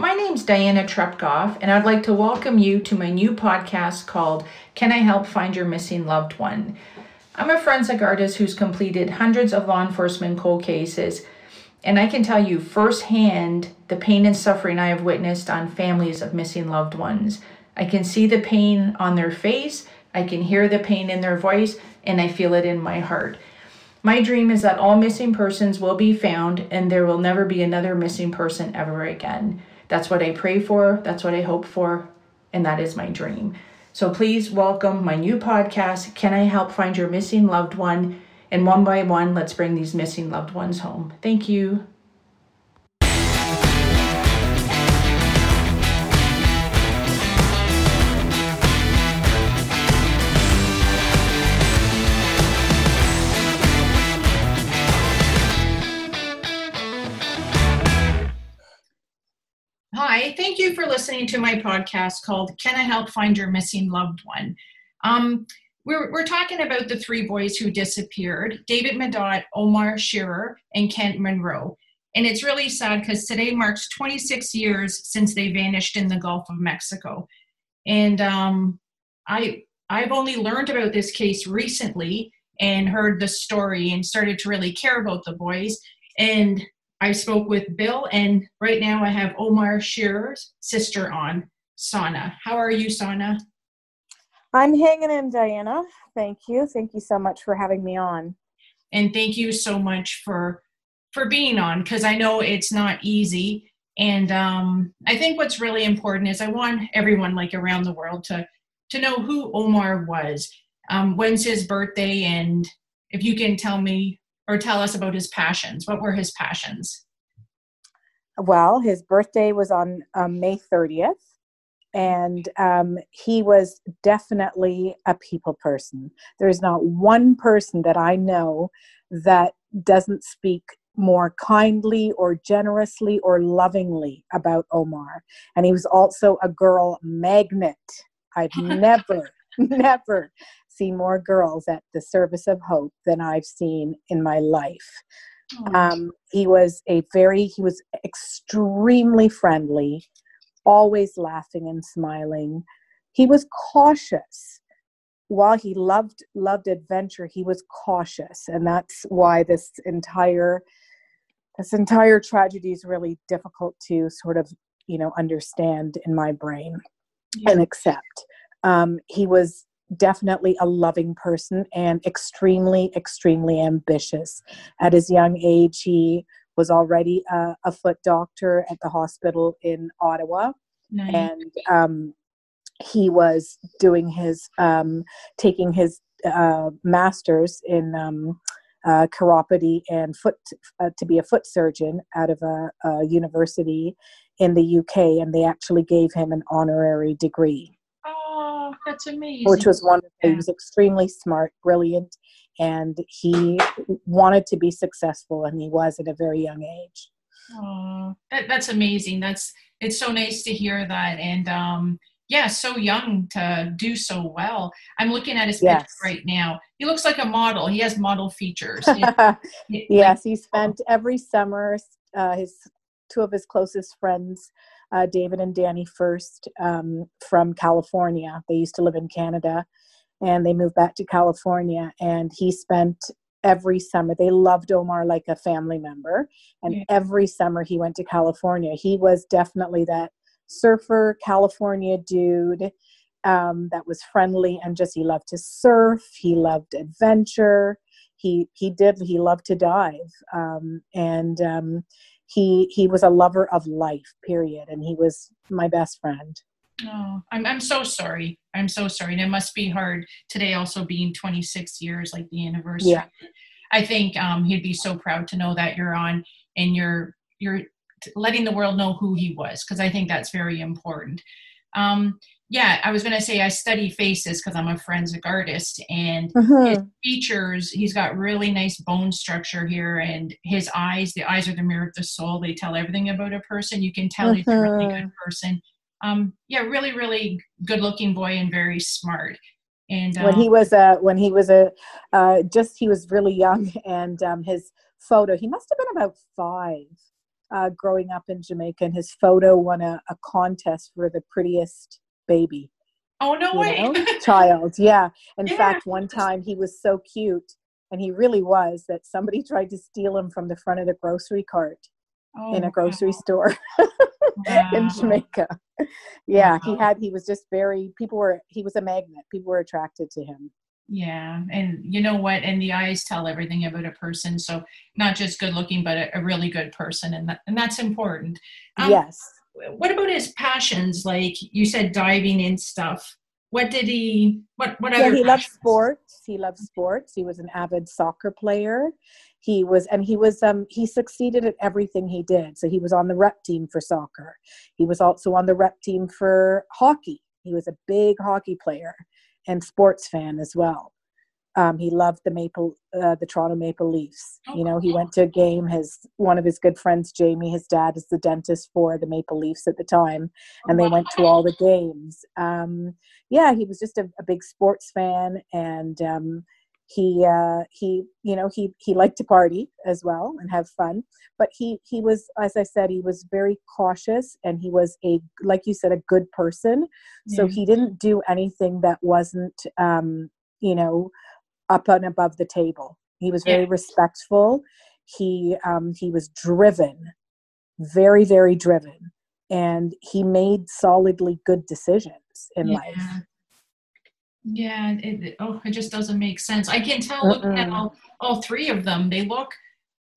My name's Diana Trepkov, and I'd like to welcome you to my new podcast called Can I Help Find Your Missing Loved One? I'm a forensic artist who's completed hundreds of law enforcement cold cases, and I can tell you firsthand the pain and suffering I have witnessed on families of missing loved ones. I can see the pain on their face, I can hear the pain in their voice, and I feel it in my heart. My dream is that all missing persons will be found and there will never be another missing person ever again. That's what I pray for, that's what I hope for, and that is my dream. So please welcome my new podcast, Can I Help Find Your Missing Loved One? And one by one, let's bring these missing loved ones home. Thank you. Hi, thank you for listening to my podcast called Can I Help Find Your Missing Loved One? Um, we're, we're talking about the three boys who disappeared David Medot, Omar Shearer, and Kent Monroe. And it's really sad because today marks 26 years since they vanished in the Gulf of Mexico. And um, I, I've only learned about this case recently and heard the story and started to really care about the boys. And I spoke with Bill, and right now I have Omar Shearer's sister on, Sana. How are you, Sana? I'm hanging in, Diana. Thank you. Thank you so much for having me on. And thank you so much for for being on because I know it's not easy. And um, I think what's really important is I want everyone like around the world to to know who Omar was. Um, when's his birthday, and if you can tell me or tell us about his passions. What were his passions? Well, his birthday was on um, May 30th, and um, he was definitely a people person. There's not one person that I know that doesn't speak more kindly or generously or lovingly about Omar. And he was also a girl magnet. I've never, never seen more girls at the service of hope than I've seen in my life. Um, he was a very, he was extremely friendly, always laughing and smiling. He was cautious. While he loved loved adventure, he was cautious, and that's why this entire this entire tragedy is really difficult to sort of you know understand in my brain yeah. and accept. Um, he was definitely a loving person and extremely, extremely ambitious. At his young age, he was already a, a foot doctor at the hospital in Ottawa. Nice. And um, he was doing his, um, taking his uh, master's in um, uh, chiropody and foot uh, to be a foot surgeon out of a, a university in the UK, and they actually gave him an honorary degree that's amazing. Which was wonderful. He was extremely smart, brilliant, and he wanted to be successful, and he was at a very young age. Oh, that, that's amazing. That's it's so nice to hear that, and um, yeah, so young to do so well. I'm looking at his yes. picture right now. He looks like a model. He has model features. yes, he spent every summer. Uh, his two of his closest friends uh, David and Danny first um, from California. They used to live in Canada and they moved back to California. And he spent every summer, they loved Omar like a family member. And yeah. every summer he went to California. He was definitely that surfer California dude um, that was friendly and just he loved to surf, he loved adventure. He, he did he loved to dive um, and um, he he was a lover of life period. And he was my best friend. Oh i'm, I'm so sorry. I'm so sorry. And it must be hard today also being 26 years like the anniversary. Yeah. i think um, he'd be so proud to know that you're on and you're you're letting the world know who he was because i think that's very important. Um, yeah, I was going to say I study faces because I'm a forensic artist, and mm-hmm. his features, he's got really nice bone structure here, and his eyes, the eyes are the mirror of the soul. They tell everything about a person. You can tell mm-hmm. he's a really good mm-hmm. person. Um, yeah, really, really good looking boy and very smart. And um, when he was a, when he was a, uh, just he was really young, and um, his photo, he must have been about five uh, growing up in Jamaica, and his photo won a, a contest for the prettiest baby. Oh no way! Child, yeah. In yeah. fact, one time he was so cute, and he really was that somebody tried to steal him from the front of the grocery cart oh, in a grocery wow. store wow. in Jamaica. Yeah, wow. he had. He was just very. People were. He was a magnet. People were attracted to him. Yeah, and you know what? And the eyes tell everything about a person. So not just good looking, but a, a really good person, and that, and that's important. Um, yes. What about his passions? Like you said, diving and stuff. What did he? What what yeah, other? he loved sports. He loved sports. He was an avid soccer player. He was, and he was. Um, he succeeded at everything he did. So he was on the rep team for soccer. He was also on the rep team for hockey. He was a big hockey player and sports fan as well. Um, he loved the Maple, uh, the Toronto Maple Leafs. You know, he went to a game. His one of his good friends, Jamie, his dad is the dentist for the Maple Leafs at the time, and they went to all the games. Um, yeah, he was just a, a big sports fan, and um, he uh, he you know he he liked to party as well and have fun but he he was as i said he was very cautious and he was a like you said a good person so he didn't do anything that wasn't um you know up and above the table he was very yeah. respectful he um he was driven very very driven and he made solidly good decisions in yeah. life yeah, it, oh, it just doesn't make sense. I can tell looking at all, all three of them. They look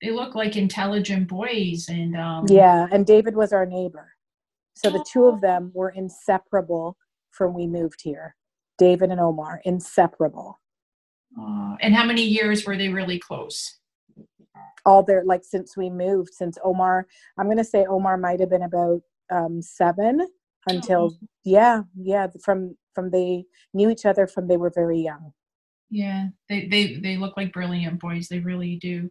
they look like intelligent boys and um Yeah, and David was our neighbor. So the two of them were inseparable from we moved here. David and Omar, inseparable. Uh, and how many years were they really close? All their like since we moved, since Omar, I'm gonna say Omar might have been about um, seven until oh. yeah, yeah, from from they knew each other from they were very young. Yeah, they they they look like brilliant boys. They really do.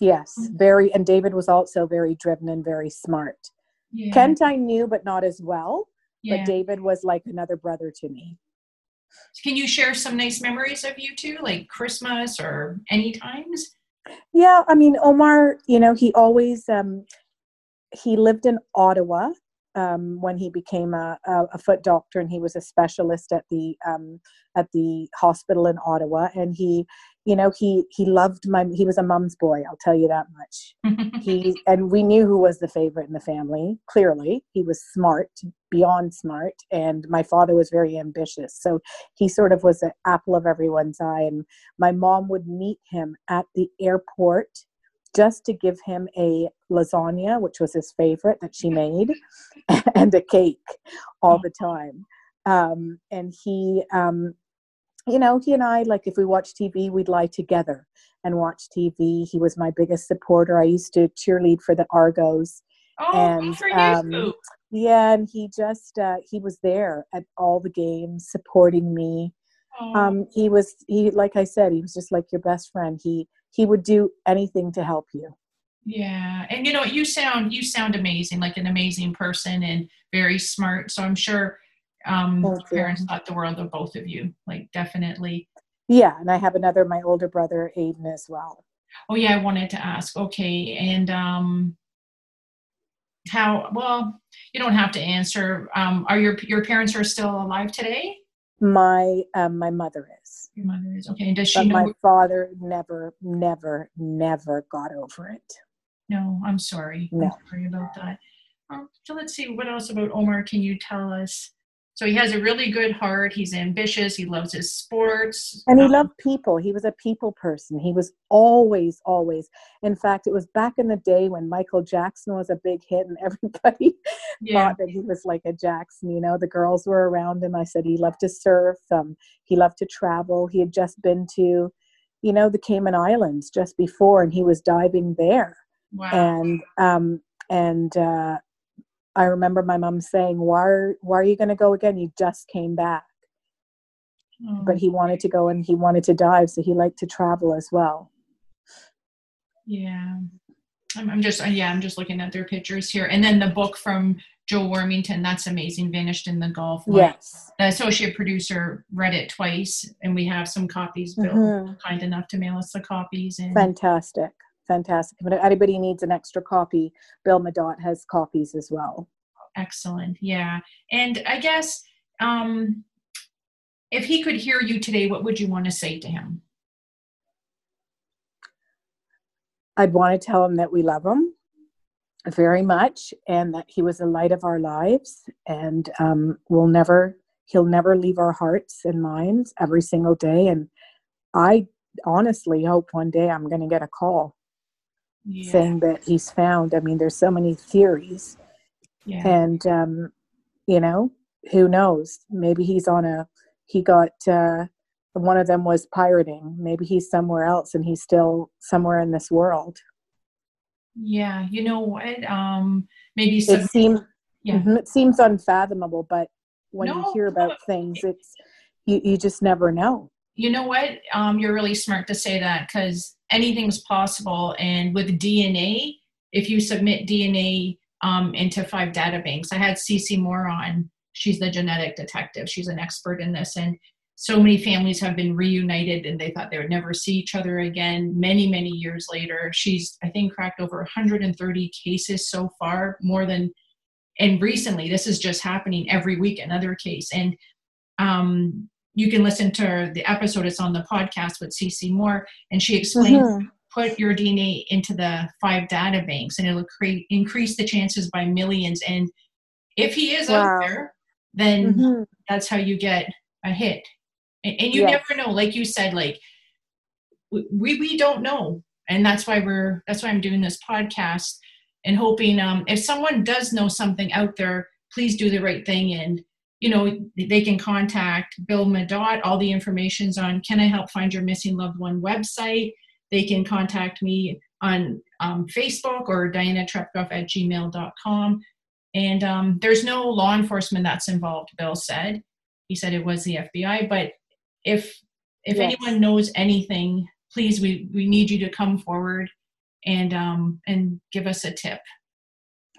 Yes, mm. very. And David was also very driven and very smart. Yeah. Kent I knew, but not as well. Yeah. But David was like another brother to me. Can you share some nice memories of you two, like Christmas or any times? Yeah, I mean, Omar, you know, he always um, he lived in Ottawa um, when he became a, a, a, foot doctor and he was a specialist at the um, at the hospital in Ottawa. And he you know he he loved my he was a mum's boy I'll tell you that much. He and we knew who was the favorite in the family clearly. He was smart beyond smart and my father was very ambitious. So he sort of was the apple of everyone's eye and my mom would meet him at the airport just to give him a lasagna, which was his favorite that she made, and a cake all the time. Um, and he, um, you know, he and I, like if we watch TV, we'd lie together and watch TV. He was my biggest supporter. I used to cheerlead for the Argos. Oh, and um, yeah, and he just uh, he was there at all the games, supporting me. Oh. Um, he was he like I said, he was just like your best friend. He he would do anything to help you yeah and you know you sound you sound amazing like an amazing person and very smart so i'm sure um parents thought the world of both of you like definitely yeah and i have another my older brother aiden as well oh yeah i wanted to ask okay and um how well you don't have to answer um are your your parents are still alive today my um my mother is your mother is okay. And does she but know? My father never, never, never got over it. No, I'm sorry. No. I'm sorry about that. Um, so let's see. What else about Omar can you tell us? So he has a really good heart. He's ambitious. He loves his sports. And he um, loved people. He was a people person. He was always, always. In fact, it was back in the day when Michael Jackson was a big hit and everybody yeah. thought that he was like a Jackson. You know, the girls were around him. I said he loved to surf. Um, he loved to travel. He had just been to, you know, the Cayman Islands just before and he was diving there. Wow. And, um, and, uh, I remember my mom saying, "Why, are, why are you going to go again? You just came back." Oh. But he wanted to go and he wanted to dive, so he liked to travel as well. Yeah, I'm, I'm just yeah, I'm just looking at their pictures here, and then the book from Joe Warmington. That's amazing. Vanished in the Gulf. Yes. The associate producer read it twice, and we have some copies. Bill mm-hmm. kind enough to mail us the copies. And fantastic fantastic. If anybody needs an extra copy, Bill Madot has copies as well. Excellent. Yeah. And I guess um, if he could hear you today, what would you want to say to him? I'd want to tell him that we love him very much and that he was the light of our lives and um, we'll never he'll never leave our hearts and minds every single day and i honestly hope one day i'm going to get a call yeah. saying that he's found i mean there's so many theories yeah. and um, you know who knows maybe he's on a he got uh, one of them was pirating maybe he's somewhere else and he's still somewhere in this world yeah, you know what? Um, maybe some, it seems yeah. Mm-hmm, it seems unfathomable, but when no, you hear about things, it's you you just never know. You know what? Um, you're really smart to say that because anything's possible, and with DNA, if you submit DNA um, into five data banks, I had Cece Moore on. She's the genetic detective. She's an expert in this, and so many families have been reunited and they thought they would never see each other again many many years later she's i think cracked over 130 cases so far more than and recently this is just happening every week another case and um, you can listen to the episode it's on the podcast with cece moore and she explains mm-hmm. put your dna into the five data banks and it'll create increase the chances by millions and if he is wow. out there then mm-hmm. that's how you get a hit and, and you yes. never know like you said like we we don't know and that's why we're that's why i'm doing this podcast and hoping um, if someone does know something out there please do the right thing and you know they can contact bill madot all the information's on can i help find your missing loved one website they can contact me on um, facebook or diana trepkov at gmail.com and um, there's no law enforcement that's involved bill said he said it was the fbi but if if yes. anyone knows anything please we we need you to come forward and um and give us a tip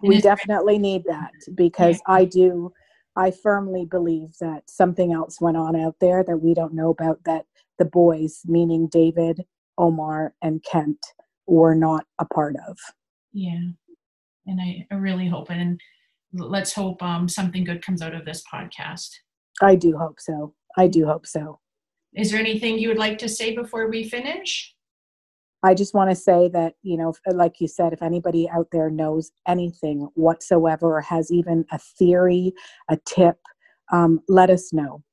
we definitely need that because yeah. i do i firmly believe that something else went on out there that we don't know about that the boys meaning david omar and kent were not a part of. Yeah. And i, I really hope and let's hope um, something good comes out of this podcast. I do hope so. I do hope so. Is there anything you would like to say before we finish? I just want to say that, you know, like you said, if anybody out there knows anything whatsoever or has even a theory, a tip, um, let us know.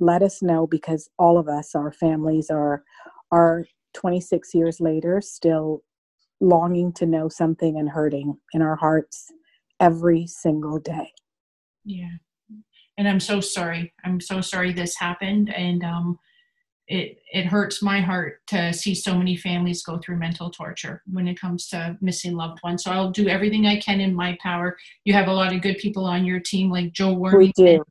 Let us know because all of us, our families are, are 26 years later still longing to know something and hurting in our hearts every single day. Yeah. And I'm so sorry. I'm so sorry this happened. And, um, it it hurts my heart to see so many families go through mental torture when it comes to missing loved ones. So I'll do everything I can in my power. You have a lot of good people on your team, like Joe. We do.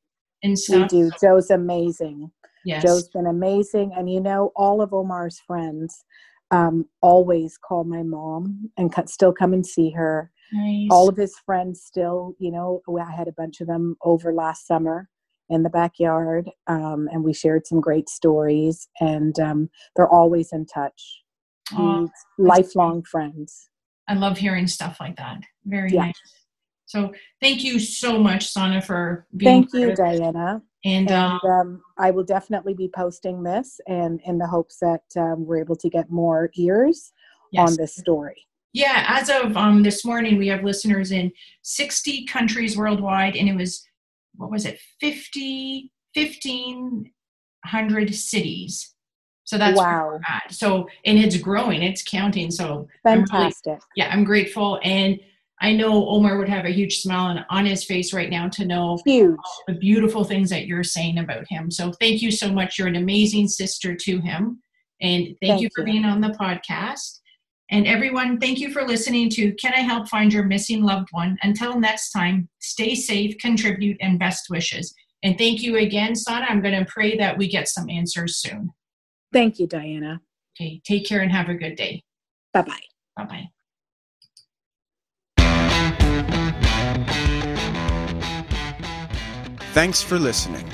And stuff. We do. Joe's amazing. Yes. Joe's been amazing, and you know, all of Omar's friends um, always call my mom and still come and see her. Nice. All of his friends still, you know, I had a bunch of them over last summer in the backyard um, and we shared some great stories and um, they're always in touch. Oh, lifelong friends. I love hearing stuff like that. Very yeah. nice. So thank you so much sana for being thank you diana. And, and um, um, i will definitely be posting this and in the hopes that um, we're able to get more ears yes. on this story. Yeah as of um, this morning we have listeners in 60 countries worldwide and it was what was it? 50 1500 cities. So that's wow. so and it's growing it's counting so fantastic really, yeah i'm grateful. And i know omar would have a huge smile on, on his face right now to know huge. the beautiful things that you're saying about him. So thank you so much. You're an amazing sister to him. And thank, thank you for you. being on the podcast and everyone, thank you for listening to Can I Help Find Your Missing Loved One? Until next time, stay safe, contribute, and best wishes. And thank you again, Sana. I'm going to pray that we get some answers soon. Thank you, Diana. Okay, take care and have a good day. Bye bye. Bye bye. Thanks for listening.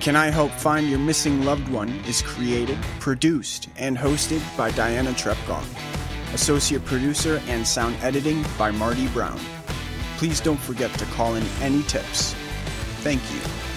Can I Help Find Your Missing Loved One is created, produced, and hosted by Diana Trepkov. Associate producer and sound editing by Marty Brown. Please don't forget to call in any tips. Thank you.